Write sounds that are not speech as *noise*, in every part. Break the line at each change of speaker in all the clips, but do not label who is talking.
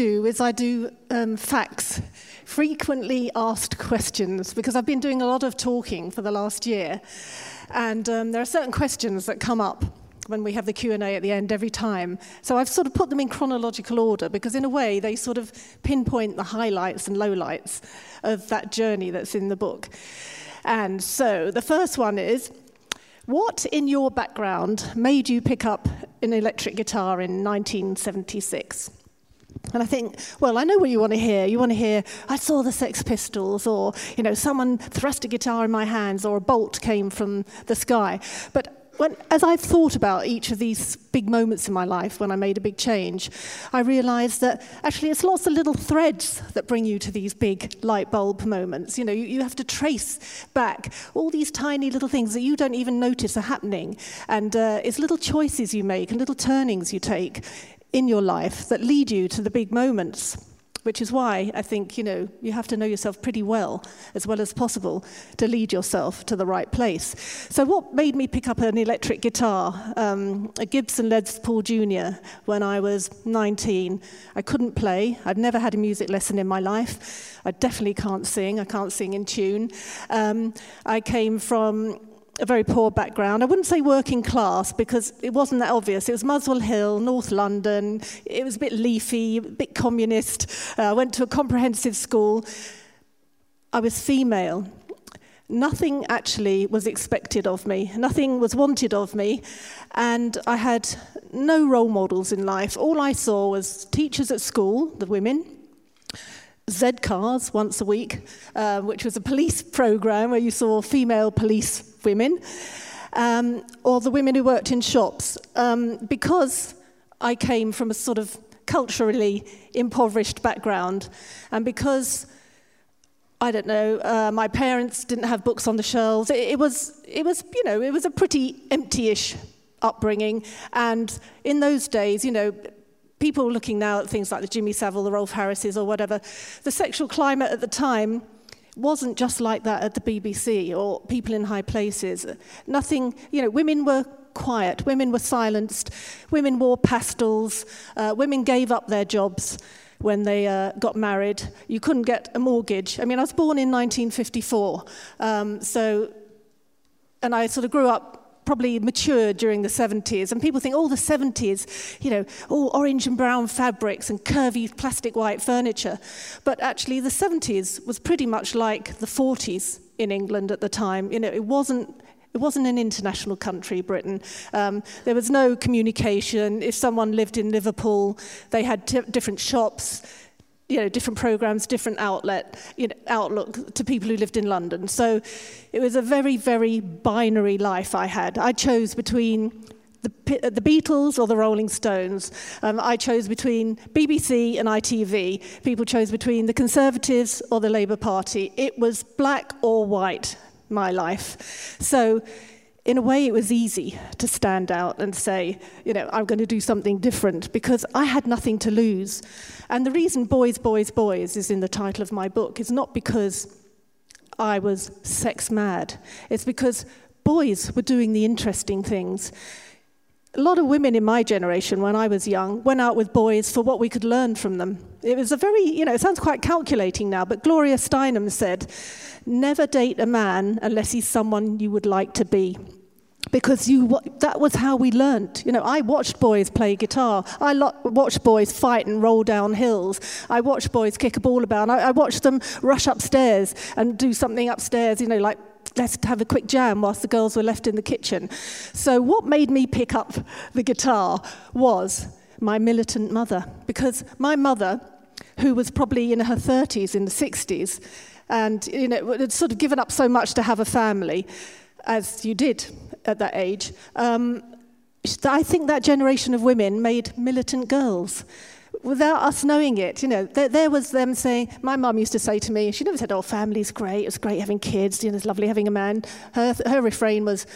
do is I do um, facts, frequently asked questions, because I've been doing a lot of talking for the last year, and um, there are certain questions that come up when we have the Q&A at the end every time. So I've sort of put them in chronological order because in a way they sort of pinpoint the highlights and lowlights of that journey that's in the book. And so the first one is what in your background made you pick up an electric guitar in 1976? And I think, well, I know what you want to hear. You want to hear, I saw the Sex Pistols, or, you know, someone thrust a guitar in my hands, or a bolt came from the sky. But when, as I've thought about each of these big moments in my life when I made a big change, I realized that actually it's lots of little threads that bring you to these big light bulb moments. You know, you, you have to trace back all these tiny little things that you don't even notice are happening. And uh, it's little choices you make and little turnings you take in your life that lead you to the big moments which is why I think, you know, you have to know yourself pretty well, as well as possible, to lead yourself to the right place. So what made me pick up an electric guitar, um, a Gibson Les Paul Jr., when I was 19? I couldn't play. I'd never had a music lesson in my life. I definitely can't sing. I can't sing in tune. Um, I came from a very poor background. I wouldn't say working class because it wasn't that obvious. It was Muswell Hill, North London. It was a bit leafy, a bit communist. Uh, I went to a comprehensive school. I was female. Nothing actually was expected of me. Nothing was wanted of me. And I had no role models in life. All I saw was teachers at school, the women, Z cars once a week, uh, which was a police program where you saw female police women, um, or the women who worked in shops. Um, because I came from a sort of culturally impoverished background, and because I don't know, uh, my parents didn't have books on the shelves. It, it, was, it was, you know, it was a pretty empty-ish upbringing. And in those days, you know, people looking now at things like the Jimmy Savile, the Rolf Harrises, or whatever, the sexual climate at the time wasn't just like that at the BBC or people in high places. Nothing, you know, women were quiet, women were silenced, women wore pastels, uh, women gave up their jobs when they uh, got married. You couldn't get a mortgage. I mean, I was born in 1954, um, so, and I sort of grew up probably matured during the 70s. And people think, oh, the 70s, you know, all orange and brown fabrics and curvy plastic white furniture. But actually, the 70s was pretty much like the 40s in England at the time. You know, it wasn't it wasn't an international country, Britain. Um, there was no communication. If someone lived in Liverpool, they had different shops you know, different programs, different outlet, you know, outlook to people who lived in London. So it was a very, very binary life I had. I chose between the, the Beatles or the Rolling Stones. Um, I chose between BBC and ITV. People chose between the Conservatives or the Labour Party. It was black or white, my life. So in a way, it was easy to stand out and say, you know, I'm going to do something different because I had nothing to lose. And the reason Boys, Boys, Boys is in the title of my book is not because I was sex mad, it's because boys were doing the interesting things. A lot of women in my generation, when I was young, went out with boys for what we could learn from them. It was a very, you know, it sounds quite calculating now, but Gloria Steinem said, never date a man unless he's someone you would like to be because you, that was how we learned. You know, I watched boys play guitar. I lo- watched boys fight and roll down hills. I watched boys kick a ball about. I, I watched them rush upstairs and do something upstairs, you know, like let's have a quick jam whilst the girls were left in the kitchen. So what made me pick up the guitar was my militant mother. Because my mother, who was probably in her 30s, in the 60s, and you know, had sort of given up so much to have a family, as you did at that age, um, I think that generation of women made militant girls without us knowing it. You know, there, there, was them saying, my mum used to say to me, she never said, oh, family's great, it's great having kids, you know, it's lovely having a man. Her, her refrain was,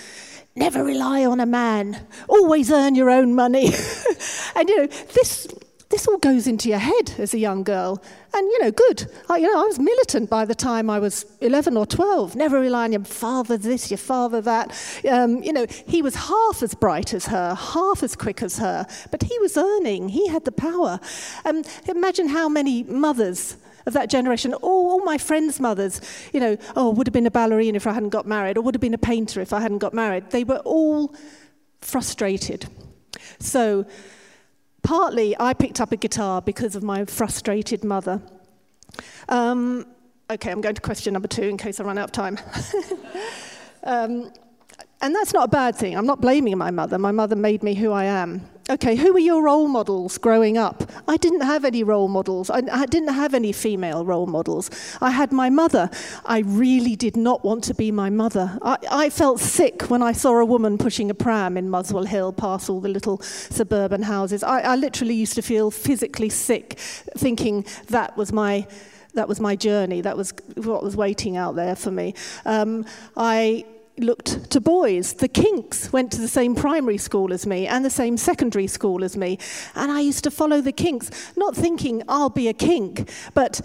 never rely on a man, always earn your own money. *laughs* and, you know, this, this all goes into your head as a young girl. And, you know, good. I, you know, I was militant by the time I was 11 or 12. Never rely on your father this, your father that. Um, you know, he was half as bright as her, half as quick as her, but he was earning. He had the power. Um, imagine how many mothers of that generation, all, all my friends' mothers, you know, oh, would have been a ballerina if I hadn't got married, or would have been a painter if I hadn't got married. They were all frustrated. So, partly I picked up a guitar because of my frustrated mother. Um, okay, I'm going to question number two in case I run out of time. *laughs* um, and that's not a bad thing. I'm not blaming my mother. My mother made me who I am. Okay, who were your role models growing up? I didn't have any role models. I, I, didn't have any female role models. I had my mother. I really did not want to be my mother. I, I felt sick when I saw a woman pushing a pram in Muswell Hill past all the little suburban houses. I, I literally used to feel physically sick thinking that was my that was my journey. That was what was waiting out there for me. Um, I looked to boys. The Kinks went to the same primary school as me and the same secondary school as me. And I used to follow the Kinks, not thinking I'll be a kink, but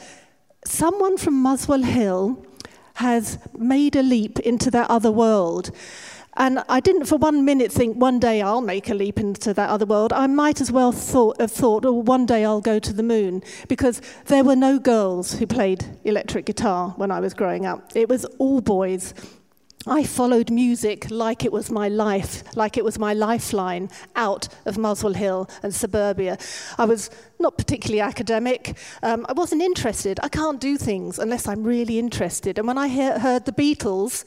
someone from Muswell Hill has made a leap into that other world. And I didn't for one minute think one day I'll make a leap into that other world. I might as well thought, have thought, oh, one day I'll go to the moon, because there were no girls who played electric guitar when I was growing up. It was all boys. I followed music like it was my life, like it was my lifeline out of Muswell Hill and suburbia. I was not particularly academic. Um, I wasn't interested. I can't do things unless I'm really interested. And when I he- heard the Beatles,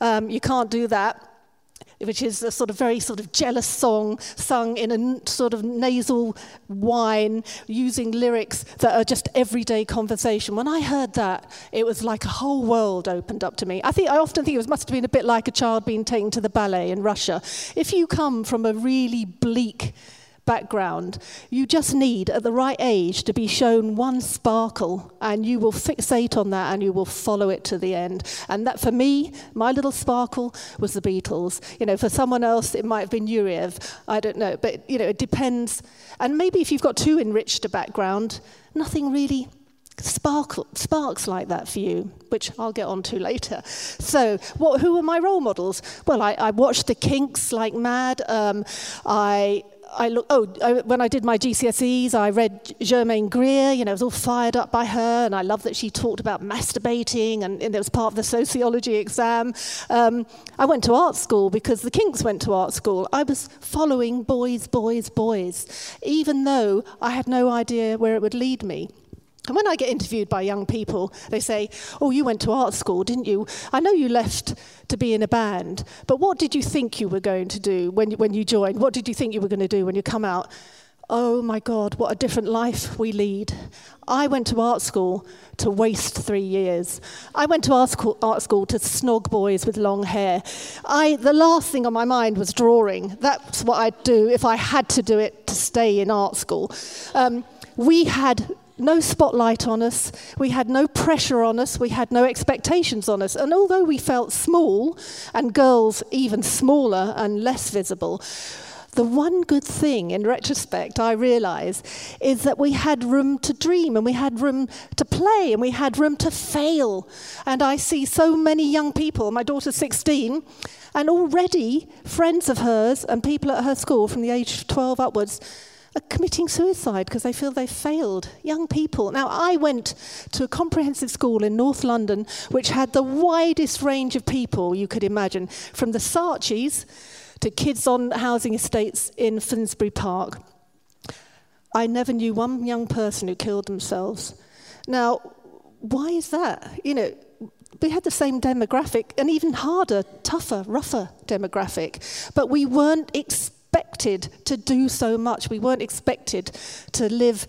um, you can't do that which is a sort of very sort of jealous song sung in a sort of nasal whine using lyrics that are just everyday conversation. When I heard that, it was like a whole world opened up to me. I think I often think it was, must have been a bit like a child being taken to the ballet in Russia. If you come from a really bleak background. You just need, at the right age, to be shown one sparkle, and you will fixate on that and you will follow it to the end. And that, for me, my little sparkle was the Beatles. You know, for someone else, it might have been Nureyev. I don't know. But, you know, it depends. And maybe if you've got too enriched a background, nothing really sparkle, sparks like that for you, which I'll get on to *laughs* later. So, what, who were my role models? Well, I, I watched the Kinks like mad. Um, I I look, oh, I, when I did my GCSEs, I read Germaine Greer. You know, I was all fired up by her, and I love that she talked about masturbating, and, and it was part of the sociology exam. Um, I went to art school because the Kinks went to art school. I was following boys, boys, boys, even though I had no idea where it would lead me. And when I get interviewed by young people, they say, Oh, you went to art school, didn't you? I know you left to be in a band, but what did you think you were going to do when you, when you joined? What did you think you were going to do when you come out? Oh my God, what a different life we lead. I went to art school to waste three years. I went to art school, art school to snog boys with long hair. I, the last thing on my mind was drawing. That's what I'd do if I had to do it to stay in art school. Um, we had no spotlight on us, we had no pressure on us, we had no expectations on us. And although we felt small, and girls even smaller and less visible, the one good thing in retrospect I realize is that we had room to dream and we had room to play and we had room to fail. And I see so many young people, my daughter's 16, and already friends of hers and people at her school from the age of 12 upwards are committing suicide because they feel they've failed. Young people. Now, I went to a comprehensive school in North London which had the widest range of people you could imagine, from the Saatchis to kids on housing estates in Finsbury Park. I never knew one young person who killed themselves. Now, why is that? You know, we had the same demographic, an even harder, tougher, rougher demographic, but we weren't expected to do so much. We weren't expected to live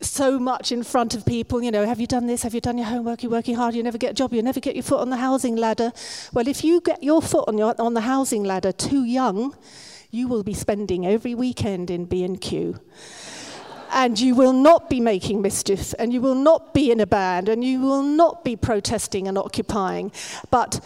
so much in front of people. You know, have you done this? Have you done your homework? You're working hard. You never get a job. You never get your foot on the housing ladder. Well, if you get your foot on, your, on the housing ladder too young, you will be spending every weekend in B&Q. and you will not be making mischief, and you will not be in a band, and you will not be protesting and occupying. But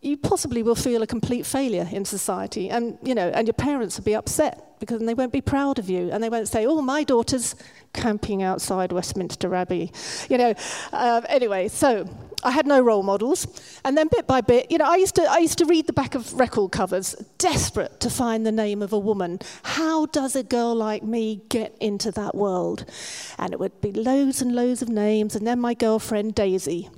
you possibly will feel a complete failure in society. And, you know, and your parents will be upset because they won't be proud of you. And they won't say, oh, my daughter's camping outside Westminster Abbey. You know, uh, anyway, so I had no role models. And then bit by bit, you know, I used, to, I used to read the back of record covers, desperate to find the name of a woman. How does a girl like me get into that world? And it would be loads and loads of names. And then my girlfriend, Daisy.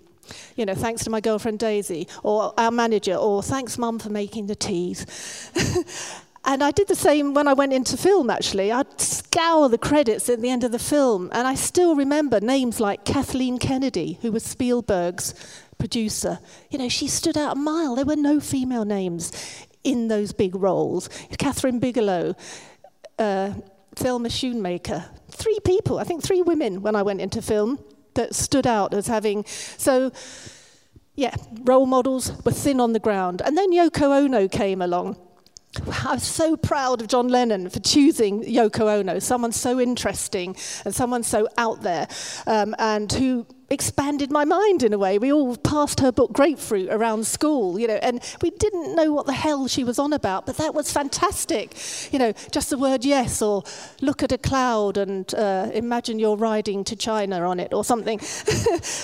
You know, thanks to my girlfriend Daisy, or our manager, or thanks, mum, for making the teas. *laughs* And I did the same when I went into film, actually. I'd scour the credits at the end of the film, and I still remember names like Kathleen Kennedy, who was Spielberg's producer. You know, she stood out a mile. There were no female names in those big roles. Kathryn Bigelow, uh, Thelma Schoonmaker. Three people, I think three women when I went into film that stood out as having. So, yeah, role models were thin on the ground. And then Yoko Ono came along. I was so proud of John Lennon for choosing Yoko Ono, someone so interesting and someone so out there, um, and who expanded my mind in a way. We all passed her book Grapefruit around school, you know, and we didn't know what the hell she was on about, but that was fantastic. You know, just the word yes, or look at a cloud and uh, imagine you're riding to China on it, or something. *laughs*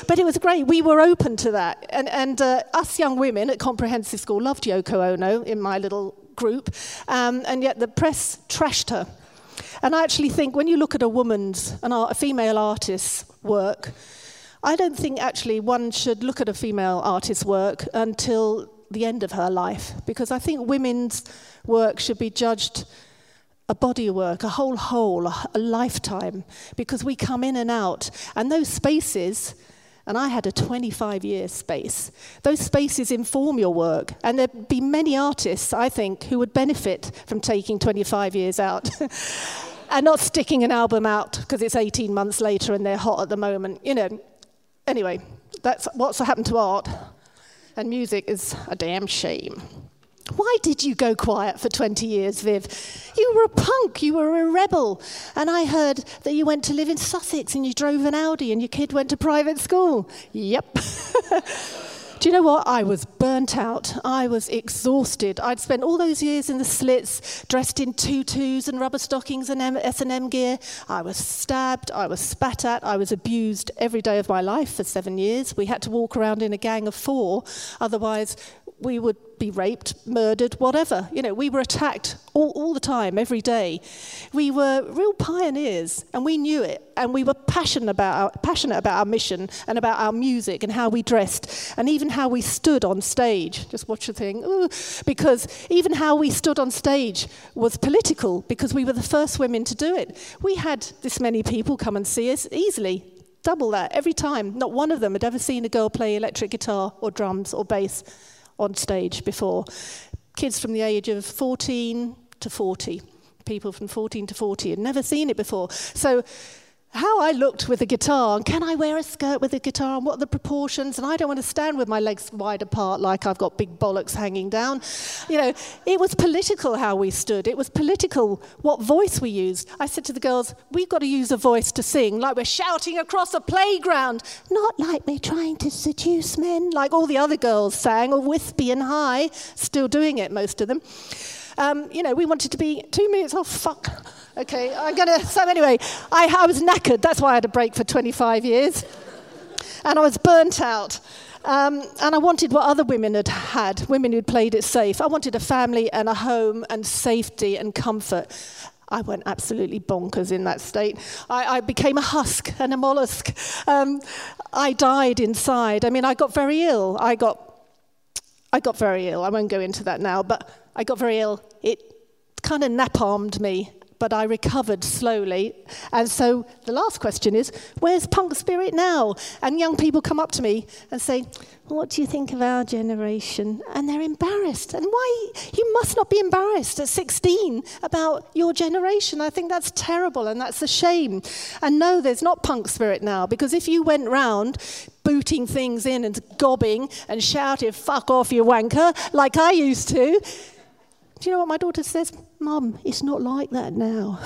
but it was great. We were open to that. And, and uh, us young women at Comprehensive School loved Yoko Ono in my little group, um, and yet the press trashed her. And I actually think when you look at a woman's, an art, a female artist's work, I don't think actually one should look at a female artist's work until the end of her life, because I think women's work should be judged a body work, a whole whole, a lifetime, because we come in and out, and those spaces and I had a 25 year space. Those spaces inform your work, and there'd be many artists, I think, who would benefit from taking 25 years out. *laughs* and not sticking an album out because it's 18 months later and they're hot at the moment. You know, anyway, that's what's happened to art. And music is a damn shame. Why did you go quiet for 20 years, Viv? You were a punk, you were a rebel. And I heard that you went to live in Sussex and you drove an Audi and your kid went to private school. Yep. *laughs* Do you know what? I was burnt out. I was exhausted. I'd spent all those years in the slits, dressed in tutus and rubber stockings and S&M gear. I was stabbed. I was spat at. I was abused every day of my life for seven years. We had to walk around in a gang of four. Otherwise, we would be raped, murdered, whatever. You know, we were attacked all, all the time, every day. We were real pioneers, and we knew it, and we were passionate about our, passionate about our mission and about our music and how we dressed, and even how we stood on stage. Just watch the thing, Ooh, because even how we stood on stage was political because we were the first women to do it. We had this many people come and see us easily. Double that every time. Not one of them had ever seen a girl play electric guitar or drums or bass on stage before. Kids from the age of 14 to 40, people from 14 to 40 had never seen it before. So how I looked with a guitar, and can I wear a skirt with a guitar, and what are the proportions, and I don't want to stand with my legs wide apart like I've got big bollocks hanging down. You know, it was political how we stood. It was political what voice we used. I said to the girls, we've got to use a voice to sing, like we're shouting across a playground, not like we're trying to seduce men, like all the other girls sang, all wispy and high, still doing it, most of them. Um, you know, we wanted to be two minutes, oh, fuck. Okay, I'm gonna, so anyway, I, I was knackered. That's why I had a break for 25 years. And I was burnt out. Um, and I wanted what other women had had, women who'd played it safe. I wanted a family and a home and safety and comfort. I went absolutely bonkers in that state. I, I became a husk and a mollusk. Um, I died inside. I mean, I got very ill. I got, I got very ill. I won't go into that now, but I got very ill. It kind of napalmed me, but I recovered slowly. And so the last question is, where's punk spirit now? And young people come up to me and say, what do you think of our generation? And they're embarrassed. And why? You must not be embarrassed at 16 about your generation. I think that's terrible and that's a shame. And no, there's not punk spirit now because if you went round booting things in and gobbing and shouting, fuck off, you wanker, like I used to, do you know what my daughter says? Mum, it's not like that now. *laughs*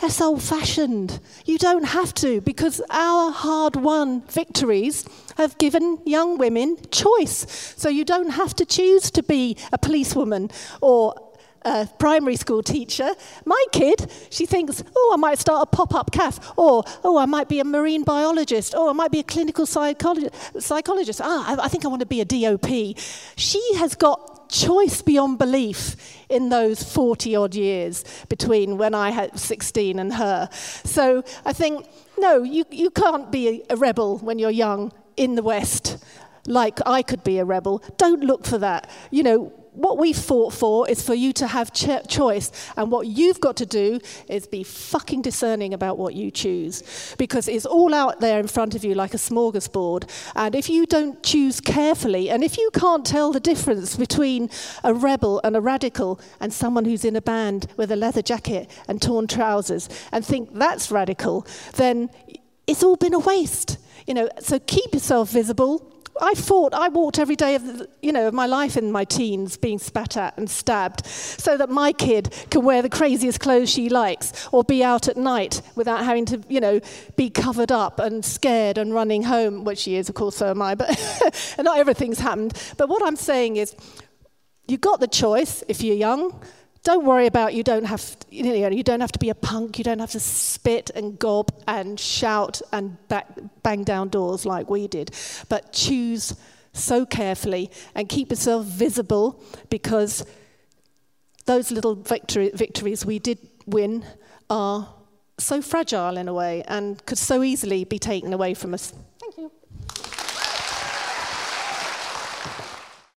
That's old fashioned. You don't have to because our hard won victories have given young women choice. So you don't have to choose to be a policewoman or a primary school teacher. My kid, she thinks, oh, I might start a pop up cafe, or oh, I might be a marine biologist, or I might be a clinical psychologist. Ah, I, I think I want to be a DOP. She has got choice beyond belief in those 40 odd years between when I had 16 and her. So I think, no, you, you can't be a rebel when you're young in the West like I could be a rebel. Don't look for that. You know, what we fought for is for you to have ch- choice. And what you've got to do is be fucking discerning about what you choose. Because it's all out there in front of you like a smorgasbord. And if you don't choose carefully, and if you can't tell the difference between a rebel and a radical and someone who's in a band with a leather jacket and torn trousers and think that's radical, then it's all been a waste. You know, so keep yourself visible I fought, I walked every day of, you know, of my life in my teens being spat at and stabbed so that my kid can wear the craziest clothes she likes or be out at night without having to, you know, be covered up and scared and running home, which she is, of course, so am I, but *laughs* not everything's happened. But what I'm saying is, you've got the choice if you're young don't worry about you don't have you know you don't have to be a punk. You don't have to spit and gob and shout and bang down doors like we did. But choose so carefully and keep yourself visible because those little victory, victories we did win are so fragile in a way and could so easily be taken away from us